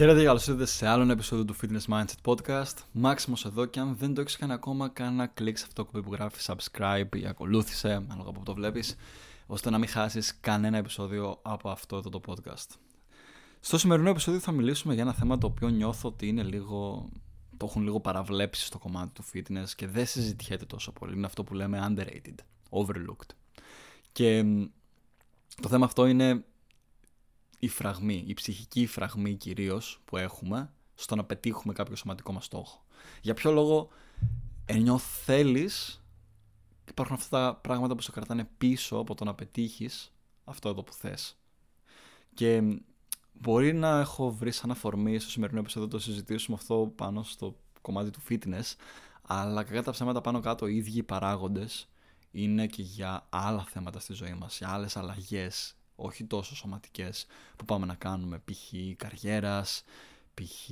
Χαίρετε, καλώ ήρθατε σε άλλο ένα επεισόδιο του Fitness Mindset Podcast. Μάξιμος εδώ και αν δεν το έχεις κάνει ακόμα, κάνε ένα κλικ σε αυτό που γράφεις subscribe ή ακολούθησε, ανάλογα από που το βλέπεις, ώστε να μην χάσεις κανένα επεισόδιο από αυτό εδώ το podcast. Στο σημερινό επεισόδιο θα μιλήσουμε για ένα θέμα το οποίο νιώθω ότι είναι λίγο. Το έχουν λίγο παραβλέψει στο κομμάτι του fitness και δεν συζητιέται τόσο πολύ. Είναι αυτό που λέμε underrated, overlooked. Και το θέμα αυτό είναι η φραγμή, η ψυχική φραγμή κυρίως που έχουμε στο να πετύχουμε κάποιο σωματικό μας στόχο. Για ποιο λόγο ενώ θέλεις, υπάρχουν αυτά τα πράγματα που σε κρατάνε πίσω από το να πετύχεις αυτό εδώ που θες. Και μπορεί να έχω βρει σαν αφορμή στο σημερινό επεισόδιο το συζητήσουμε αυτό πάνω στο κομμάτι του fitness, αλλά κακά τα ψέματα πάνω κάτω οι ίδιοι παράγοντες είναι και για άλλα θέματα στη ζωή μας, για άλλες αλλαγές, όχι τόσο σωματικές που πάμε να κάνουμε π.χ. καριέρας, π.χ.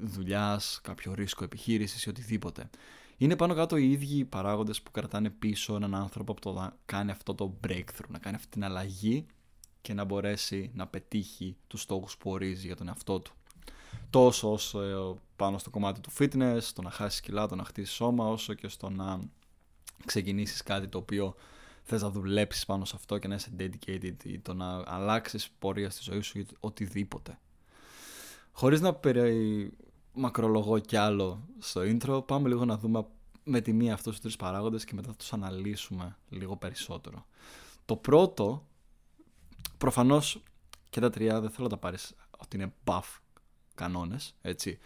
δουλειάς, κάποιο ρίσκο επιχείρησης ή οτιδήποτε. Είναι πάνω κάτω οι ίδιοι οι παράγοντες που κρατάνε πίσω έναν άνθρωπο από το να κάνει αυτό το breakthrough, να κάνει αυτή την αλλαγή και να μπορέσει να πετύχει τους στόχους που ορίζει για τον εαυτό του. Τόσο όσο ε, πάνω στο κομμάτι του fitness, το να χάσεις κιλά, το να χτίσεις σώμα, όσο και στο να ξεκινήσεις κάτι το οποίο θες να δουλέψεις πάνω σε αυτό και να είσαι dedicated ή το να αλλάξεις πορεία στη ζωή σου ή οτιδήποτε. Χωρίς να περι... μακρολογώ κι άλλο στο intro, πάμε λίγο να δούμε με τη μία αυτούς τους τρεις παράγοντες και μετά θα τους αναλύσουμε λίγο περισσότερο. Το πρώτο, προφανώς και τα τρία δεν θέλω να τα πάρεις ότι είναι buff κανόνες, έτσι.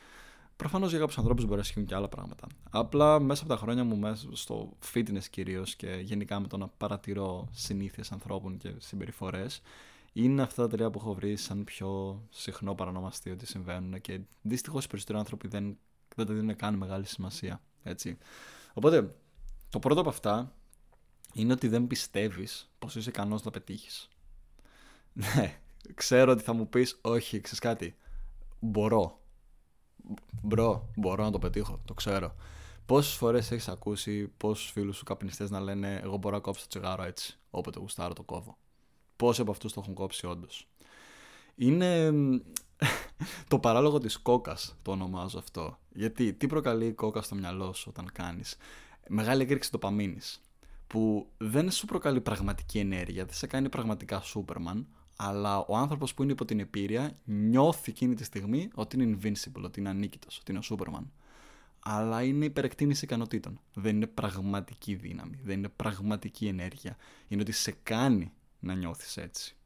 Προφανώς για κάποιους ανθρώπους μπορεί να ισχύουν και άλλα πράγματα. Απλά μέσα από τα χρόνια μου, μέσα στο fitness κυρίως και γενικά με το να παρατηρώ συνήθειες ανθρώπων και συμπεριφορές, είναι αυτά τα τρία που έχω βρει σαν πιο συχνό παρανομαστή ότι συμβαίνουν και δυστυχώς οι περισσότεροι άνθρωποι δεν, δεν τα δίνουν καν μεγάλη σημασία. Έτσι. Οπότε, το πρώτο από αυτά είναι ότι δεν πιστεύεις πως είσαι ικανός να πετύχεις. Ναι, ξέρω ότι θα μου πεις, Όχι, ξέρεις κάτι. Μπορώ Μπρο, μπορώ να το πετύχω, το ξέρω. Πόσες φορές έχεις ακούσει πόσους φίλους σου καπνιστές να λένε Εγώ μπορώ να κόψω το τσιγάρο έτσι, όποτε γουστάρω το κόβω. Πόσοι από αυτούς το έχουν κόψει, όντως. Είναι το παράλογο της κόκας, το ονομάζω αυτό. Γιατί τι προκαλεί η κόκα στο μυαλό σου όταν κάνεις μεγάλη έκρηξη ντοπαμίνης. Που δεν σου προκαλεί πραγματική ενέργεια, δεν σε κάνει πραγματικά Σούπερμαν, αλλά ο άνθρωπος που είναι υπό την επίρρεια νιώθει εκείνη τη στιγμή ότι είναι invincible, ότι είναι ανίκητος, ότι είναι ο Superman. Αλλά είναι υπερεκτίμηση ικανοτήτων. Δεν είναι πραγματική δύναμη, δεν είναι πραγματική ενέργεια. Είναι ότι σε κάνει να νιώθεις έτσι.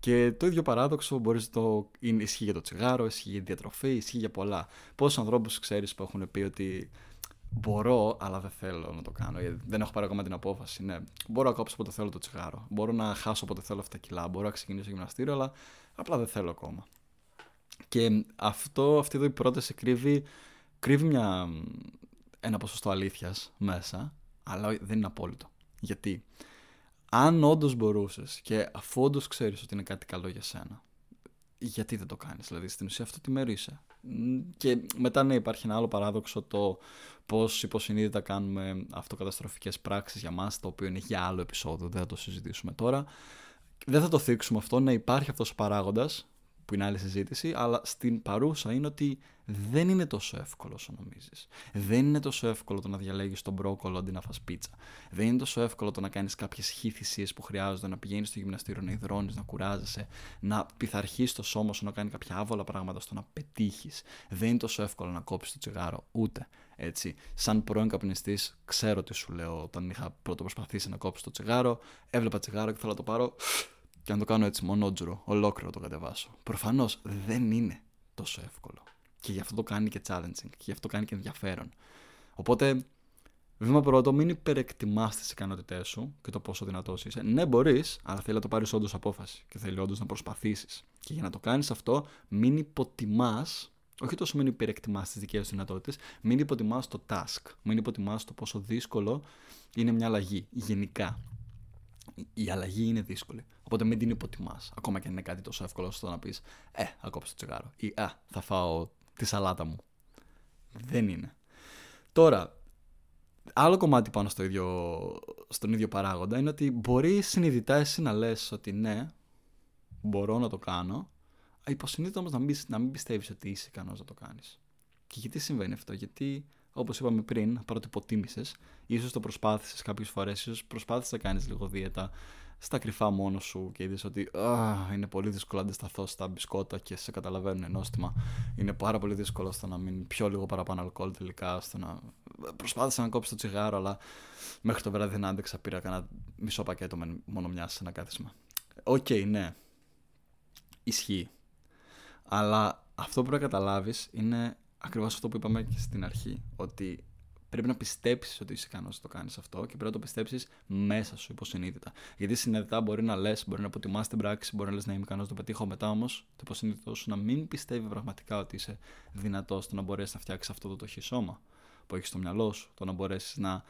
Και το ίδιο παράδοξο μπορείς να το είναι, ισχύει για το τσιγάρο, ισχύει για τη διατροφή, ισχύει για πολλά. Πόσους ανθρώπους ξέρεις που έχουν πει ότι Μπορώ, αλλά δεν θέλω να το κάνω. Γιατί δεν έχω πάρει ακόμα την απόφαση. Ναι. Μπορώ να κόψω όποτε θέλω το τσιγάρο. Μπορώ να χάσω όποτε θέλω αυτά τα κιλά. Μπορώ να ξεκινήσω γυμναστήριο, αλλά απλά δεν θέλω ακόμα. Και αυτό, αυτή εδώ η πρόταση κρύβει, κρύβει μια, ένα ποσοστό αλήθειας μέσα, αλλά δεν είναι απόλυτο. Γιατί αν όντως μπορούσες και αφού όντως ξέρεις ότι είναι κάτι καλό για σένα, γιατί δεν το κάνεις, δηλαδή στην ουσία αυτό τι μέρο είσαι. Και μετά ναι υπάρχει ένα άλλο παράδοξο το πώς υποσυνείδητα κάνουμε αυτοκαταστροφικές πράξεις για μας, το οποίο είναι για άλλο επεισόδιο, δεν θα το συζητήσουμε τώρα. Δεν θα το θίξουμε αυτό, να υπάρχει αυτός ο παράγοντας που είναι άλλη συζήτηση, αλλά στην παρούσα είναι ότι δεν είναι τόσο εύκολο όσο νομίζεις. Δεν είναι τόσο εύκολο το να διαλέγεις τον μπρόκολο αντί να φας πίτσα. Δεν είναι τόσο εύκολο το να κάνεις κάποιες χήθησίε που χρειάζονται, να πηγαίνεις στο γυμναστήριο, να υδρώνεις, να κουράζεσαι, να πειθαρχείς το σώμα σου να κάνει κάποια άβολα πράγματα στο να πετύχεις. Δεν είναι τόσο εύκολο να κόψεις το τσιγάρο, ούτε. Έτσι, σαν πρώην καπνιστής, ξέρω τι σου λέω όταν είχα πρώτο προσπαθήσει να κόψω το τσιγάρο. Έβλεπα τσιγάρο και θέλω να το πάρω και αν το κάνω έτσι μονότζουρο, ολόκληρο το κατεβάσω. Προφανώς δεν είναι τόσο εύκολο. Και γι' αυτό το κάνει και challenging. Και γι' αυτό κάνει και ενδιαφέρον. Οπότε, βήμα πρώτο, μην υπερεκτιμάς τις ικανότητές σου και το πόσο δυνατός είσαι. Ναι, μπορείς, αλλά θέλει να το πάρεις όντως απόφαση. Και θέλει όντως να προσπαθήσεις. Και για να το κάνεις αυτό, μην υποτιμάς, όχι τόσο μην υπερεκτιμάς τις δικές σου δυνατότητες, μην υποτιμάς το task. Μην υποτιμάς το πόσο δύσκολο είναι μια αλλαγή γενικά η αλλαγή είναι δύσκολη. Οπότε μην την υποτιμάς. Ακόμα και αν είναι κάτι τόσο εύκολο στο να πεις Ε, θα κόψω το τσιγάρο. Ή Α, θα φάω τη σαλάτα μου. Δεν είναι. Τώρα, άλλο κομμάτι πάνω στο ίδιο, στον ίδιο παράγοντα είναι ότι μπορεί συνειδητά εσύ να λες ότι ναι, μπορώ να το κάνω, υποσυνείδητα όμως να μην, να μην πιστεύεις ότι είσαι ικανός να το κάνεις. Και γιατί συμβαίνει αυτό, Γιατί όπως είπαμε πριν, παρότι υποτίμησες, ίσως το προσπάθησες κάποιες φορές, ίσως προσπάθησες να κάνεις λίγο δίαιτα στα κρυφά μόνο σου και είδες ότι είναι πολύ δύσκολο να αντισταθώ στα μπισκότα και σε καταλαβαίνουν νόστιμα. Είναι πάρα πολύ δύσκολο στο να μην πιω λίγο παραπάνω αλκοόλ τελικά. Στο να... Προσπάθησα να κόψω το τσιγάρο, αλλά μέχρι το βράδυ δεν άντεξα. Πήρα κανένα μισό πακέτο με μόνο μια σε ένα κάθισμα. OK, okay, ναι. Ισχύει. Αλλά αυτό που πρέπει να καταλάβεις είναι ακριβώς αυτό που είπαμε και στην αρχή. Ότι πρέπει να πιστέψεις ότι είσαι ικανός να το κάνεις αυτό και πρέπει να το πιστέψεις μέσα σου υποσυνείδητα. Γιατί συνειδητά μπορεί να λες, μπορεί να αποτιμάς την πράξη, μπορεί να λες να είμαι ικανός να το πετύχω μετά όμως το υποσυνείδητό σου να μην πιστεύει πραγματικά ότι είσαι δυνατός στο να μπορέσεις να φτιάξεις αυτό το τοχύ σώμα που έχεις στο μυαλό σου, το να μπορέσεις να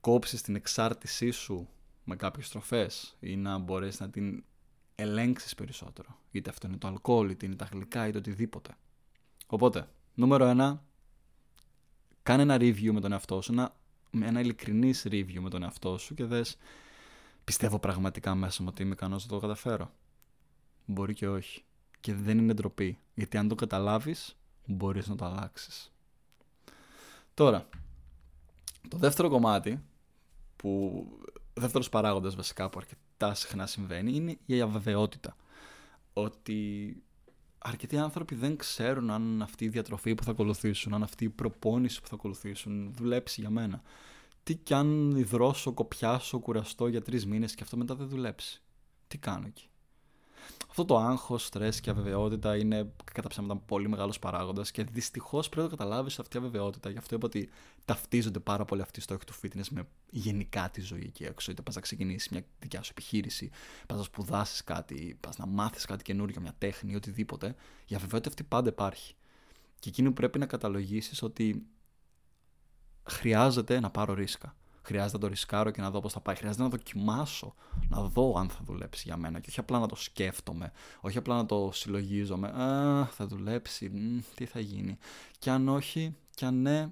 κόψεις την εξάρτησή σου με κάποιες τροφέ ή να μπορέσεις να την ελέγξεις περισσότερο. Είτε αυτό είναι το αλκοόλ, είτε είναι τα γλυκά, είτε οτιδήποτε. Οπότε, νούμερο ένα, κάνε ένα review με τον εαυτό σου, ένα, ένα ειλικρινής review με τον εαυτό σου και δες πιστεύω πραγματικά μέσα μου ότι είμαι ικανός να το καταφέρω. Μπορεί και όχι. Και δεν είναι ντροπή. Γιατί αν το καταλάβεις, μπορείς να το αλλάξεις. Τώρα, το δεύτερο κομμάτι, που δεύτερος παράγοντας βασικά που αρκετά συχνά συμβαίνει, είναι η αβεβαιότητα. Ότι αρκετοί άνθρωποι δεν ξέρουν αν αυτή η διατροφή που θα ακολουθήσουν, αν αυτή η προπόνηση που θα ακολουθήσουν δουλέψει για μένα. Τι κι αν υδρώσω, κοπιάσω, κουραστώ για τρεις μήνες και αυτό μετά δεν δουλέψει. Τι κάνω εκεί; Αυτό το άγχος, στρες και αβεβαιότητα είναι κατά ψέματα πολύ μεγάλος παράγοντας και δυστυχώς πρέπει να καταλάβεις αυτή η αβεβαιότητα. Γι' αυτό είπα ότι ταυτίζονται πάρα πολύ αυτοί οι στόχοι του fitness με γενικά τη ζωή εκεί έξω. Είτε πας να ξεκινήσεις μια δικιά σου επιχείρηση, πας να σπουδάσεις κάτι, πας να μάθεις κάτι καινούργιο, μια τέχνη, οτιδήποτε. Η αβεβαιότητα αυτή πάντα υπάρχει. Και εκείνο που πρέπει να καταλογίσεις ότι χρειάζεται να πάρω ρίσκα χρειάζεται να το ρισκάρω και να δω πώς θα πάει. Χρειάζεται να δοκιμάσω, να δω αν θα δουλέψει για μένα. Και όχι απλά να το σκέφτομαι, όχι απλά να το συλλογίζομαι. Α, θα δουλέψει, τι θα γίνει. Και αν όχι, και αν ναι,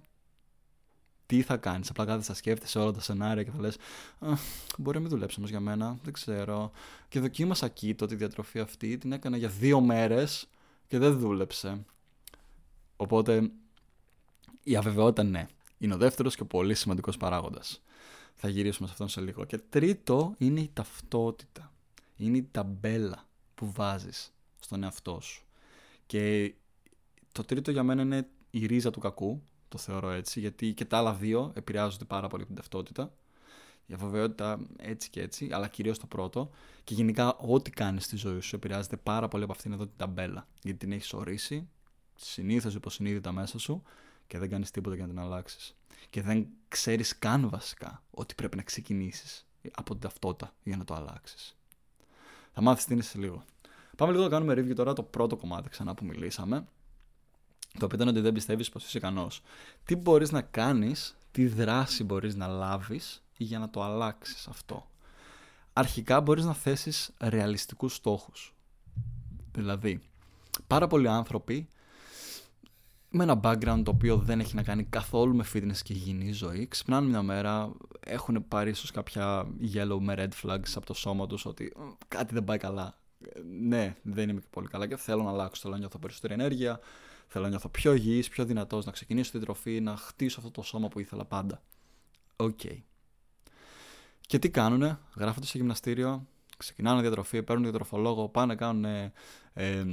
τι θα κάνεις. Απλά κάθεσαι να σκέφτεσαι όλα τα σενάρια και θα λες: Μπορεί να μην δουλέψει όμως για μένα, δεν ξέρω. Και δοκίμασα κοίτο τη διατροφή αυτή, την έκανα για δύο μέρες και δεν δούλεψε. Οπότε η αβεβαιότητα ναι. Είναι ο δεύτερος και πολύ σημαντικός παράγοντας. Θα γυρίσουμε σε αυτόν σε λίγο. Και τρίτο είναι η ταυτότητα. Είναι η ταμπέλα που βάζεις στον εαυτό σου. Και το τρίτο για μένα είναι η ρίζα του κακού, το θεωρώ έτσι, γιατί και τα άλλα δύο επηρεάζονται πάρα πολύ από την ταυτότητα. Η αβεβαιότητα έτσι και έτσι, αλλά κυρίως το πρώτο. Και γενικά, ό,τι κάνεις στη ζωή σου επηρεάζεται πάρα πολύ από αυτήν εδώ την ταμπέλα. Γιατί την έχεις ορίσει, συνήθως υποσυνείδητα μέσα σου και δεν κάνεις τίποτα για να την αλλάξεις και δεν ξέρεις καν βασικά ότι πρέπει να ξεκινήσεις από την ταυτότητα για να το αλλάξεις. Θα μάθεις τι είναι σε λίγο. Πάμε λίγο να κάνουμε review τώρα το πρώτο κομμάτι ξανά που μιλήσαμε. Το οποίο ήταν ότι δεν πιστεύεις πως είσαι ικανός. Τι μπορείς να κάνεις, τι δράση μπορείς να λάβεις για να το αλλάξεις αυτό. Αρχικά μπορείς να θέσεις ρεαλιστικούς στόχους. Δηλαδή, πάρα πολλοί άνθρωποι με ένα background το οποίο δεν έχει να κάνει καθόλου με fitness και υγιεινή ζωή. Ξυπνάνε μια μέρα, έχουν πάρει ίσως κάποια yellow με red flags από το σώμα τους ότι κάτι δεν πάει καλά. Ε, ναι, δεν είμαι και πολύ καλά και θέλω να αλλάξω. Θέλω να νιώθω περισσότερη ενέργεια, θέλω να νιώθω πιο υγιής, πιο δυνατός, να ξεκινήσω τη τροφή, να χτίσω αυτό το σώμα που ήθελα πάντα. OK. Okay. Και τι κάνουνε, γράφονται σε γυμναστήριο, ξεκινάνε διατροφή, παίρνουν διατροφολόγο, πάνε κάνουν ε, ε,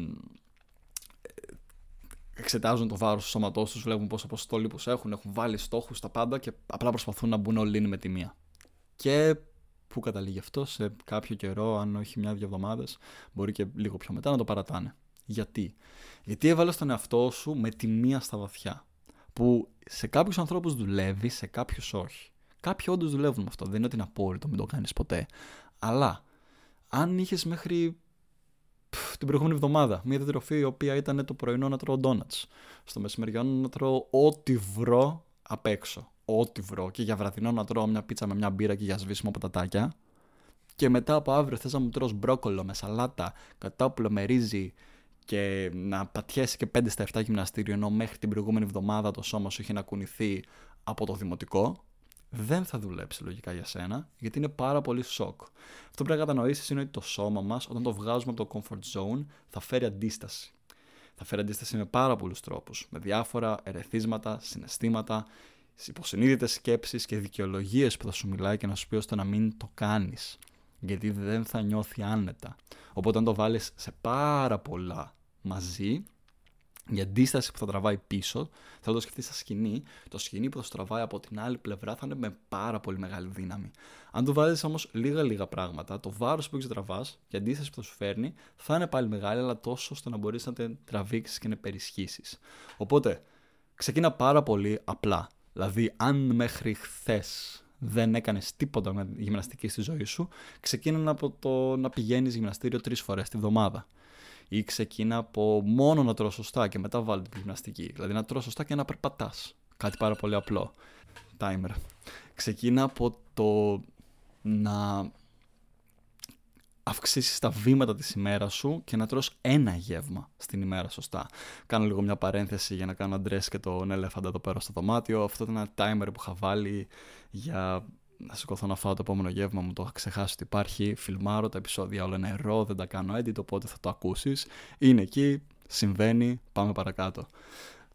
εξετάζουν το βάρος του σώματός τους, βλέπουν πόσο ποσοστό λίπου έχουν, έχουν βάλει στόχους τα πάντα και απλά προσπαθούν να μπουν όλοι με τη μία. Και πού καταλήγει αυτό, σε κάποιο καιρό, αν όχι μια-δυο εβδομάδες, μπορεί και λίγο πιο μετά να το παρατάνε. Γιατί; Γιατί έβαλε τον εαυτό σου με τη μία στα βαθιά. Που σε κάποιους ανθρώπους δουλεύει, σε κάποιους όχι. Κάποιοι όντως δουλεύουν με αυτό. Δεν είναι ότι είναι απόρριτο, μην το κάνεις ποτέ. Αλλά αν είχες μέχρι την προηγούμενη εβδομάδα. Μια διατροφή η οποία ήταν το πρωινό να τρώω ντόνατς. Στο μεσημεριανό να τρώω ό,τι βρω απ' έξω. Ό,τι βρω. Και για βραδινό να τρώω μια πίτσα με μια μπύρα και για σβήσιμο πατατάκια. Και μετά από αύριο θες να μου τρως μπρόκολο με σαλάτα, κατόπουλο με ρύζι και να πατιέσαι και 5 στα 7 γυμναστήριο ενώ μέχρι την προηγούμενη εβδομάδα το σώμα σου είχε να κουνηθεί από το δημοτικό. Δεν θα δουλέψει λογικά για σένα, γιατί είναι πάρα πολύ σοκ. Αυτό που πρέπει να κατανοήσεις είναι ότι το σώμα μας, όταν το βγάζουμε από το comfort zone, θα φέρει αντίσταση. Θα φέρει αντίσταση με πάρα πολλούς τρόπους. Με διάφορα ερεθίσματα, συναισθήματα, υποσυνείδητες σκέψεις και δικαιολογίες που θα σου μιλάει και να σου πει ώστε να μην το κάνεις. Γιατί δεν θα νιώθει άνετα. Οπότε, αν το βάλεις σε πάρα πολλά μαζί, η αντίσταση που θα τραβάει πίσω, θα το σκεφτείς στα σκηνή, το σκηνή που θα σου τραβάει από την άλλη πλευρά θα είναι με πάρα πολύ μεγάλη δύναμη. Αν το βάλεις όμως λίγα-λίγα πράγματα, το βάρος που έχει τραβά και η αντίσταση που θα σου φέρνει θα είναι πάλι μεγάλη, αλλά τόσο ώστε να μπορείς να την τραβήξεις και να περισχύσει. Οπότε, ξεκίνα πάρα πολύ απλά. Δηλαδή, αν μέχρι χθες δεν έκανες τίποτα με γυμναστική στη ζωή σου, ξεκίνα από το να πηγαίνεις γυμναστήριο τρεις φορές τη βδομάδα ή ξεκίνα από μόνο να τρώω σωστά και μετά βάλει την γυμναστική. Δηλαδή να τρώω σωστά και να περπατάς. Κάτι πάρα πολύ απλό. Timer. Ξεκίνα από το να αυξήσεις τα βήματα της ημέρας σου και να τρως ένα γεύμα στην ημέρα σωστά. Κάνω λίγο μια παρένθεση για να κάνω αντρές και τον ελέφαντα εδώ πέρα στο δωμάτιο. Αυτό ήταν ένα timer που είχα βάλει για να σηκωθώ να φάω το επόμενο γεύμα μου, το είχα ξεχάσει ότι υπάρχει, φιλμάρω τα επεισόδια όλα νερό, δεν τα κάνω edit, οπότε θα το ακούσεις. Είναι εκεί, συμβαίνει, πάμε παρακάτω.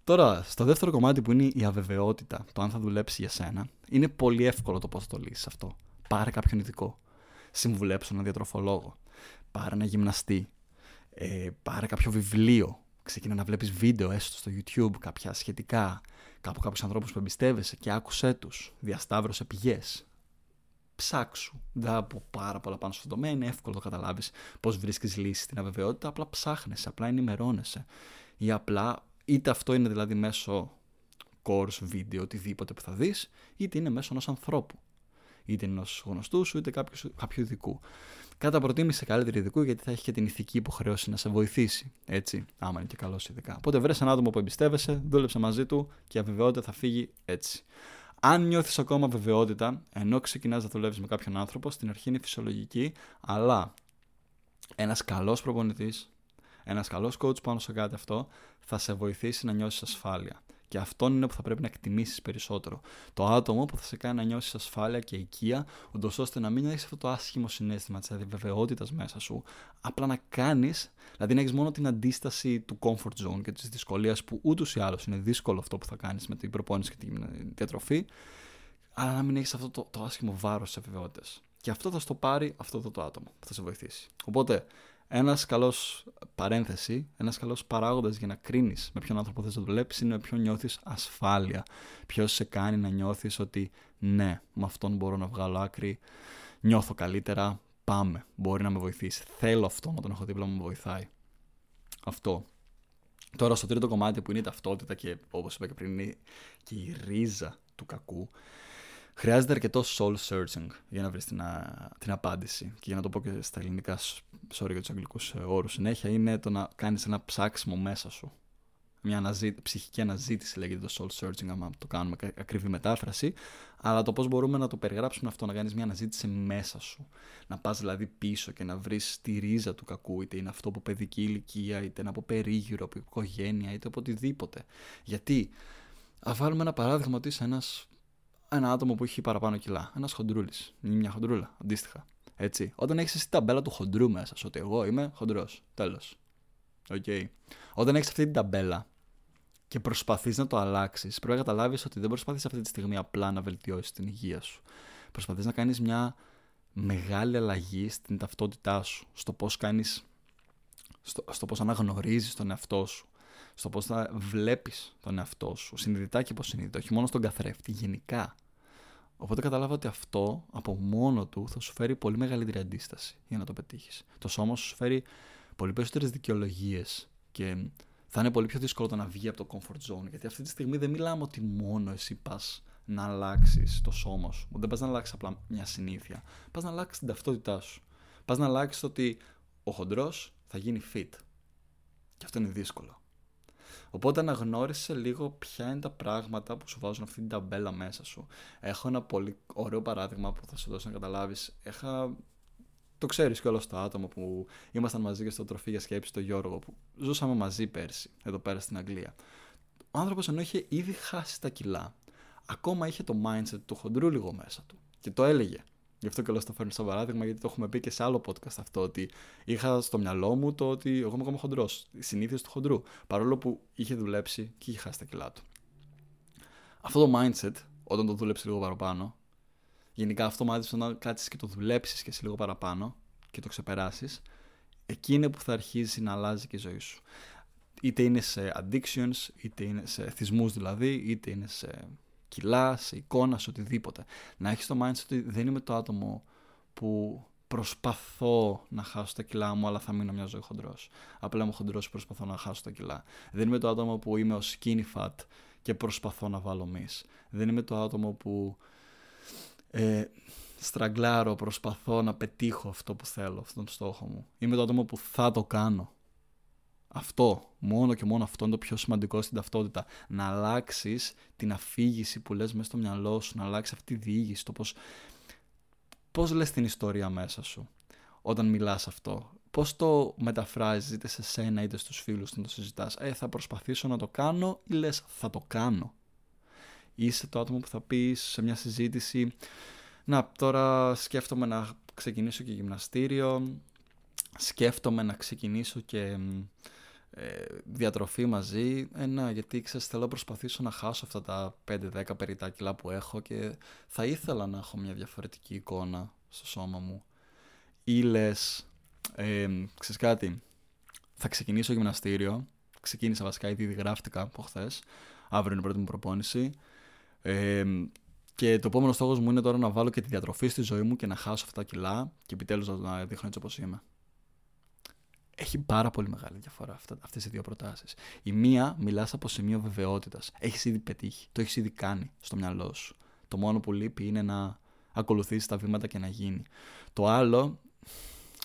Τώρα, στο δεύτερο κομμάτι που είναι η αβεβαιότητα, το αν θα δουλέψει για σένα, είναι πολύ εύκολο το πώς θα το λύσεις αυτό. Πάρε κάποιον ειδικό. Συμβουλέψω έναν διατροφολόγο. Πάρε ένα γυμναστή. Ε, πάρε κάποιο βιβλίο. Ξεκίνα να βλέπεις βίντεο έστω στο YouTube, κάποια σχετικά. Κάπου κάποιους ανθρώπους που εμπιστεύεσαι και άκουσέ τους. Διασταύρωσε πηγές ψάξου. Δεν θα πω πάρα πολλά πάνω στο τομέα, είναι εύκολο να καταλάβεις πώς βρίσκεις λύση στην αβεβαιότητα. Απλά ψάχνεσαι, απλά ενημερώνεσαι. Ή απλά, είτε αυτό είναι δηλαδή μέσω course, βίντεο, οτιδήποτε που θα δεις, είτε είναι μέσω ενός ανθρώπου. Είτε ενός γνωστού σου, είτε κάποιου, κάποιου ειδικού. Κατά προτίμηση καλύτερη ειδικού, γιατί θα έχει και την ηθική υποχρέωση να σε βοηθήσει. Έτσι, άμα είναι και καλός ειδικά. Οπότε βρες ένα άτομο που εμπιστεύεσαι, δούλεψε μαζί του και η αβεβαιότητα θα φύγει έτσι. Αν νιώθεις ακόμα βεβαιότητα, ενώ ξεκινάς να δουλεύεις με κάποιον άνθρωπο, στην αρχή είναι φυσιολογική, αλλά ένας καλός προπονητής, ένας καλός coach πάνω σε κάτι αυτό, θα σε βοηθήσει να νιώσεις ασφάλεια. Και αυτό είναι που θα πρέπει να εκτιμήσεις περισσότερο. Το άτομο που θα σε κάνει να νιώσεις ασφάλεια και οικία, ούτως ώστε να μην έχεις αυτό το άσχημο συνέστημα της αδιβεβαιότητα μέσα σου, απλά να κάνεις, δηλαδή να έχεις μόνο την αντίσταση του comfort zone και της δυσκολίας που ούτως ή άλλως είναι δύσκολο αυτό που θα κάνεις με την προπόνηση και την διατροφή, αλλά να μην έχεις αυτό το, το άσχημο βάρος της αβεβαιότητας. Και αυτό θα στο πάρει αυτό το, το άτομο που θα σε βοηθήσει. Οπότε, ένας καλός παρένθεση, ένας καλός παράγοντας για να κρίνεις με ποιον άνθρωπο θες να δουλέψει είναι με ποιον νιώθεις ασφάλεια. Ποιος σε κάνει να νιώθεις ότι ναι, με αυτόν μπορώ να βγάλω άκρη, νιώθω καλύτερα, πάμε, μπορεί να με βοηθήσει. Θέλω αυτό να τον έχω δίπλα μου, με βοηθάει. Αυτό. Τώρα στο τρίτο κομμάτι που είναι η ταυτότητα και όπως είπα και πριν είναι και η ρίζα του κακού Χρειάζεται αρκετό soul searching για να βρεις την, την απάντηση. Και για να το πω και στα ελληνικά, sorry για τους αγγλικούς ε, όρους συνέχεια, είναι το να κάνεις ένα ψάξιμο μέσα σου. Μια αναζή... ψυχική αναζήτηση λέγεται το soul searching, άμα το κάνουμε ακριβή μετάφραση. Αλλά το πώς μπορούμε να το περιγράψουμε αυτό, να κάνεις μια αναζήτηση μέσα σου. Να πας δηλαδή πίσω και να βρεις τη ρίζα του κακού, είτε είναι αυτό από παιδική ηλικία, είτε είναι από περίγυρο, από οικογένεια, είτε από οτιδήποτε. Γιατί, α βάλουμε ένα παράδειγμα ότι είσαι ένας ένα άτομο που έχει παραπάνω κιλά. Ένας χοντρούλης. Είναι μια χοντρούλα, αντίστοιχα. Έτσι. Όταν έχεις εσύ ταμπέλα του χοντρού μέσα σου, ότι εγώ είμαι χοντρός. Τέλος. Okay. Όταν έχεις αυτή την ταμπέλα και προσπαθείς να το αλλάξεις, πρέπει να καταλάβεις ότι δεν προσπαθείς αυτή τη στιγμή απλά να βελτιώσεις την υγεία σου. Προσπαθείς να κάνεις μια μεγάλη αλλαγή στην ταυτότητά σου, στο πώς κάνεις, στο, στο πώς αναγνωρίζεις τον εαυτό σου, στο πώς θα βλέπεις τον εαυτό σου, συνειδητά και υποσυνείδητα, όχι μόνο στον καθρέφτη, γενικά. Οπότε κατάλαβα ότι αυτό από μόνο του θα σου φέρει πολύ μεγαλύτερη αντίσταση για να το πετύχεις. Το σώμα σου φέρει πολύ περισσότερες δικαιολογίες και θα είναι πολύ πιο δύσκολο το να βγει από το comfort zone. Γιατί αυτή τη στιγμή δεν μιλάμε ότι μόνο εσύ πας να αλλάξεις το σώμα σου. Δεν πας να αλλάξεις απλά μια συνήθεια. Πας να αλλάξεις την ταυτότητά σου. Πας να αλλάξεις ότι ο χοντρός θα γίνει fit. Και αυτό είναι δύσκολο. Οπότε αναγνώρισε λίγο ποια είναι τα πράγματα που σου βάζουν αυτή την ταμπέλα μέσα σου. Έχω ένα πολύ ωραίο παράδειγμα που θα σου δώσω να καταλάβεις. Έχα... Το ξέρεις κιόλας το άτομο που ήμασταν μαζί και στο τροφή για σκέψη, το Γιώργο, που ζούσαμε μαζί πέρσι, εδώ πέρα στην Αγγλία. Ο άνθρωπος ενώ είχε ήδη χάσει τα κιλά, ακόμα είχε το mindset του χοντρού λίγο μέσα του. Και το έλεγε. Γι' αυτό και λέω στο φέρνω σαν παράδειγμα, γιατί το έχουμε πει και σε άλλο podcast αυτό. Ότι είχα στο μυαλό μου το ότι εγώ είμαι ακόμα χοντρό. Οι συνήθειες του χοντρού. Παρόλο που είχε δουλέψει και είχε χάσει τα κιλά του. Αυτό το mindset, όταν το δούλεψες λίγο παραπάνω, γενικά αυτό μάθησε να κάτσεις και το δουλέψεις και εσύ λίγο παραπάνω και το ξεπεράσεις, εκεί είναι που θα αρχίσει να αλλάζει και η ζωή σου. Είτε είναι σε addictions, είτε είναι σε εθισμούς δηλαδή, είτε είναι σε κιλά, σε εικόνα, σε οτιδήποτε. Να έχεις το mindset ότι δεν είμαι το άτομο που προσπαθώ να χάσω τα κιλά μου, αλλά θα μείνω μια ζωή χοντρός. Απλά είμαι χοντρός και προσπαθώ να χάσω τα κιλά. Δεν είμαι το άτομο που είμαι ο skinny fat και προσπαθώ να βάλω μυς. Δεν είμαι το άτομο που ε, στραγκλάρω, προσπαθώ να πετύχω αυτό που θέλω, αυτόν τον στόχο μου. Είμαι το άτομο που θα το κάνω. Αυτό, μόνο και μόνο αυτό είναι το πιο σημαντικό στην ταυτότητα. Να αλλάξεις την αφήγηση που λες μέσα στο μυαλό σου, να αλλάξεις αυτή τη διήγηση, το πώς, πώς λες την ιστορία μέσα σου όταν μιλάς αυτό. Πώς το μεταφράζεις είτε σε σένα είτε στους φίλους να το συζητάς. Ε, θα προσπαθήσω να το κάνω ή λες θα το κάνω. Είσαι το άτομο που θα πεις σε μια συζήτηση να τώρα σκέφτομαι να ξεκινήσω και γυμναστήριο, σκέφτομαι να ξεκινήσω και ε, διατροφή μαζί. Ε, να, γιατί ξέρεις, θέλω να προσπαθήσω να χάσω αυτά τα 5-10 περιτά κιλά που έχω και θα ήθελα να έχω μια διαφορετική εικόνα στο σώμα μου. Ή λες, ε, ξέρεις κάτι, θα ξεκινήσω γυμναστήριο. Ξεκίνησα βασικά, ήδη γράφτηκα από χθες. Αύριο είναι η πρώτη μου προπόνηση. Ε, και το επόμενο στόχος μου είναι τώρα να βάλω και τη διατροφή στη ζωή μου και να χάσω αυτά τα κιλά και επιτέλους να δείχνω έτσι όπως είμαι. Έχει πάρα πολύ μεγάλη διαφορά αυτές οι δύο προτάσεις. Η μία μιλάς από σημείο βεβαιότητας. Έχεις ήδη πετύχει, το έχεις ήδη κάνει στο μυαλό σου. Το μόνο που λείπει είναι να ακολουθήσεις τα βήματα και να γίνει. Το άλλο,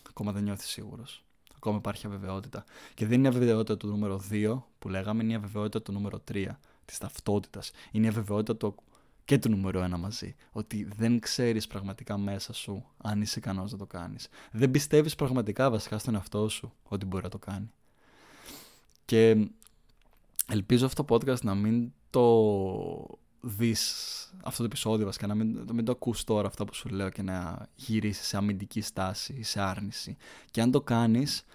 ακόμα δεν νιώθεις σίγουρος. Ακόμα υπάρχει αβεβαιότητα. Και δεν είναι η αβεβαιότητα του νούμερο 2 που λέγαμε, είναι η αβεβαιότητα του νούμερο 3 της ταυτότητας. Είναι η αβεβαιότητα του και το νούμερο ένα μαζί. Ότι δεν ξέρεις πραγματικά μέσα σου αν είσαι ικανός να το κάνεις. Δεν πιστεύεις πραγματικά βασικά στον εαυτό σου ότι μπορεί να το κάνει. Και ελπίζω αυτό το podcast να μην το δεις αυτό το επεισόδιο βασικά, να μην, μην το ακούς τώρα αυτό που σου λέω και να γυρίσεις σε αμυντική στάση ή σε άρνηση. Και αν το κάνεις,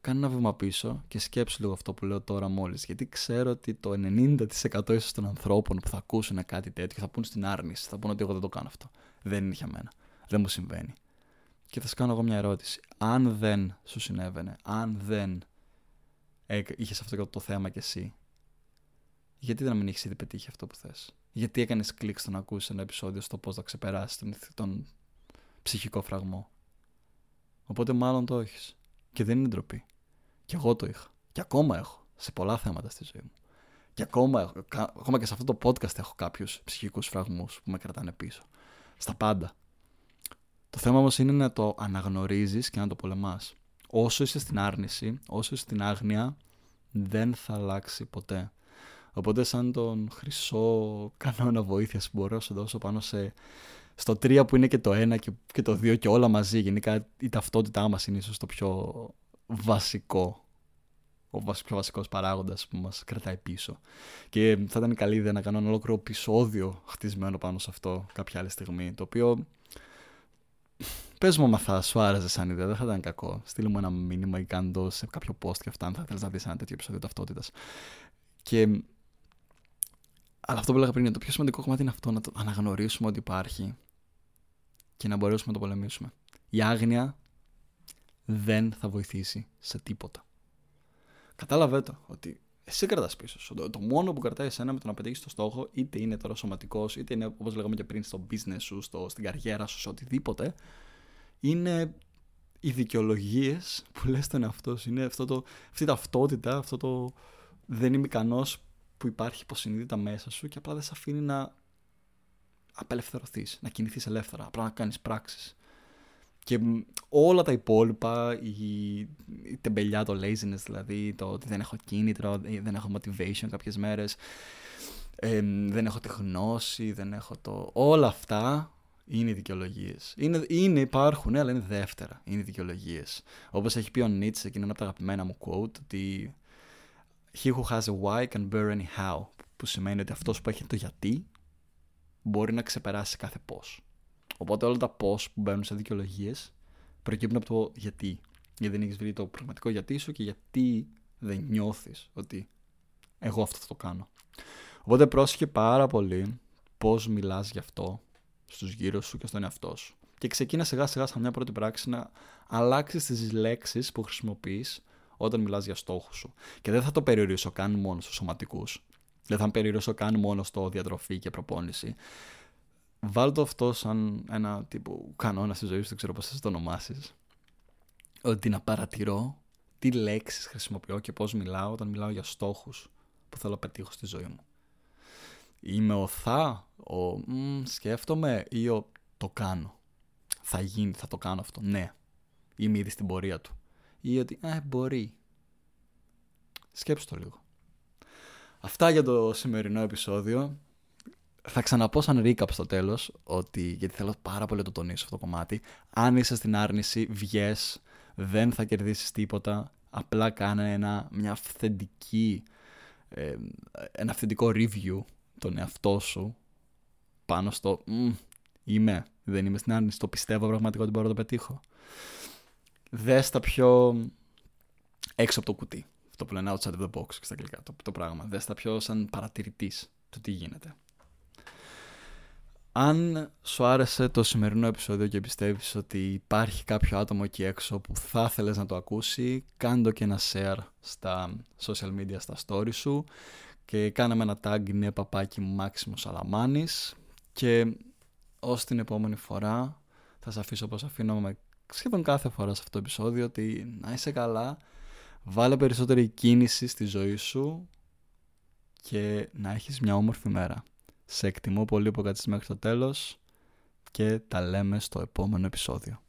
κάνε ένα βήμα πίσω και σκέψου λίγο αυτό που λέω τώρα μόλις. Γιατί ξέρω ότι το 90% ίσως των ανθρώπων που θα ακούσουν κάτι τέτοιο θα πούν στην άρνηση. Θα πούν ότι εγώ δεν το κάνω αυτό. Δεν είναι για μένα. Δεν μου συμβαίνει. Και θα σου κάνω εγώ μια ερώτηση. Αν δεν σου συνέβαινε, αν δεν είχες αυτό το θέμα κι εσύ, γιατί δεν μην έχεις ήδη πετύχει αυτό που θες; Γιατί έκανες κλικ στο να ακούσεις ένα επεισόδιο στο πώς θα ξεπεράσεις τον, τον ψυχικό φραγμό; Οπότε μάλλον το έχεις. Και δεν είναι ντροπή. Και εγώ το είχα. Και ακόμα έχω σε πολλά θέματα στη ζωή μου. Και ακόμα, ακόμα και σε αυτό το podcast έχω κάποιους ψυχικούς φραγμούς που με κρατάνε πίσω. Στα πάντα. Το θέμα όμως είναι να το αναγνωρίζεις και να το πολεμάς. Όσο είσαι στην άρνηση, όσο είσαι στην άγνοια, δεν θα αλλάξει ποτέ. Οπότε σαν τον χρυσό κανόνα βοήθειας που μπορώ να σου δώσω πάνω σε, στο 3 που είναι και το 1 και, και το 2 και όλα μαζί. Γενικά η ταυτότητά μας είναι ίσως το πιο βασικό ο πιο βασικός παράγοντας που μας κρατάει πίσω. Και θα ήταν καλή ιδέα να κάνω ένα ολόκληρο επεισόδιο χτισμένο πάνω σε αυτό κάποια άλλη στιγμή, το οποίο πες μου άμα θα σου άρεσε σαν ιδέα, δεν θα ήταν κακό. Στείλ μου ένα μήνυμα ή κάντο σε κάποιο post και αυτά, αν θα θέλεις να δεις ένα τέτοιο επεισόδιο ταυτότητας. Και... Αλλά αυτό που έλεγα πριν είναι το πιο σημαντικό κομμάτι είναι αυτό, να το αναγνωρίσουμε ότι υπάρχει και να μπορέσουμε να το πολεμήσουμε. Η άγνοια δεν θα βοηθήσει σε τίποτα. Κατάλαβε το ότι εσύ κρατάς πίσω Το, το, μόνο που κρατάει εσένα με το να πετύχεις το στόχο, είτε είναι τώρα σωματικός, είτε είναι όπως λέγαμε και πριν στο business σου, στο, στην καριέρα σου, σε οτιδήποτε, είναι οι δικαιολογίες που λες τον εαυτό σου. Είναι αυτό το, αυτή η ταυτότητα, αυτό το δεν είμαι ικανός που υπάρχει υποσυνείδητα μέσα σου και απλά δεν σε αφήνει να απελευθερωθείς, να κινηθείς ελεύθερα, απλά να κάνεις πράξεις. Και όλα τα υπόλοιπα, η, η τεμπελιά, το laziness δηλαδή, το ότι δεν έχω κίνητρο, δεν έχω motivation κάποιες μέρες, δεν έχω τη γνώση, δεν έχω το... Όλα αυτά είναι οι δικαιολογίες. Είναι, είναι, υπάρχουν, αλλά είναι δεύτερα. Είναι οι δικαιολογίες. Όπως έχει πει ο Νίτσε, εκείνο από τα αγαπημένα μου quote, ότι He who has a why can bear any how. Που σημαίνει ότι αυτός που έχει το γιατί μπορεί να ξεπεράσει κάθε πώς. Οπότε όλα τα πώς που μπαίνουν σε δικαιολογίες προκύπτουν από το γιατί. Γιατί δεν έχεις βρει το πραγματικό γιατί σου και γιατί δεν νιώθεις ότι εγώ αυτό θα το κάνω. Οπότε πρόσχε πάρα πολύ πώς μιλάς γι' αυτό στους γύρω σου και στον εαυτό σου. Και ξεκίνα σιγά σιγά σαν μια πρώτη πράξη να αλλάξεις τις λέξεις που χρησιμοποιείς όταν μιλάς για στόχους σου. Και δεν θα το περιορίσω καν μόνο στους σωματικούς. Δεν θα περιορίσω καν μόνο στο διατροφή και προπόνηση. Βάλω το αυτό σαν ένα τύπο κανόνα στη ζωή σου, δεν ξέρω πώς θα το ονομάσεις. Ότι να παρατηρώ τι λέξεις χρησιμοποιώ και πώς μιλάω όταν μιλάω για στόχους που θέλω να πετύχω στη ζωή μου. Είμαι ο θα, ο μ, σκέφτομαι ή ο το κάνω. Θα γίνει, θα το κάνω αυτό. Ναι. Είμαι ήδη στην πορεία του. Ή ότι, ε, μπορεί. Σκέψου το λίγο. Αυτά για το σημερινό επεισόδιο. Θα ξαναπώ σαν recap στο τέλος, ότι, γιατί θέλω πάρα πολύ να το τονίσω αυτό το κομμάτι. Αν είσαι στην άρνηση, βγες, δεν θα κερδίσεις τίποτα. Απλά κάνε ένα, μια αυθεντική, ε, ένα αυθεντικό review τον εαυτό σου πάνω στο είμαι, δεν είμαι στην άρνηση, το πιστεύω πραγματικά ότι μπορώ να το πετύχω. Δες τα πιο έξω από το κουτί. Αυτό που λένε outside of the box και στα αγγλικά το, το πράγμα. Δες τα πιο σαν παρατηρητής του τι γίνεται. Αν σου άρεσε το σημερινό επεισόδιο και πιστεύεις ότι υπάρχει κάποιο άτομο εκεί έξω που θα ήθελες να το ακούσει, κάντο και ένα share στα social media, στα story σου και κάνε με ένα tag είναι παπάκι Μάξιμο Σαλαμάνης και ως την επόμενη φορά θα σε αφήσω όπως αφήνω με σχεδόν κάθε φορά σε αυτό το επεισόδιο ότι να είσαι καλά, βάλε περισσότερη κίνηση στη ζωή σου και να έχεις μια όμορφη μέρα. Σε εκτιμώ πολύ που κάτσεις μέχρι το τέλος και τα λέμε στο επόμενο επεισόδιο.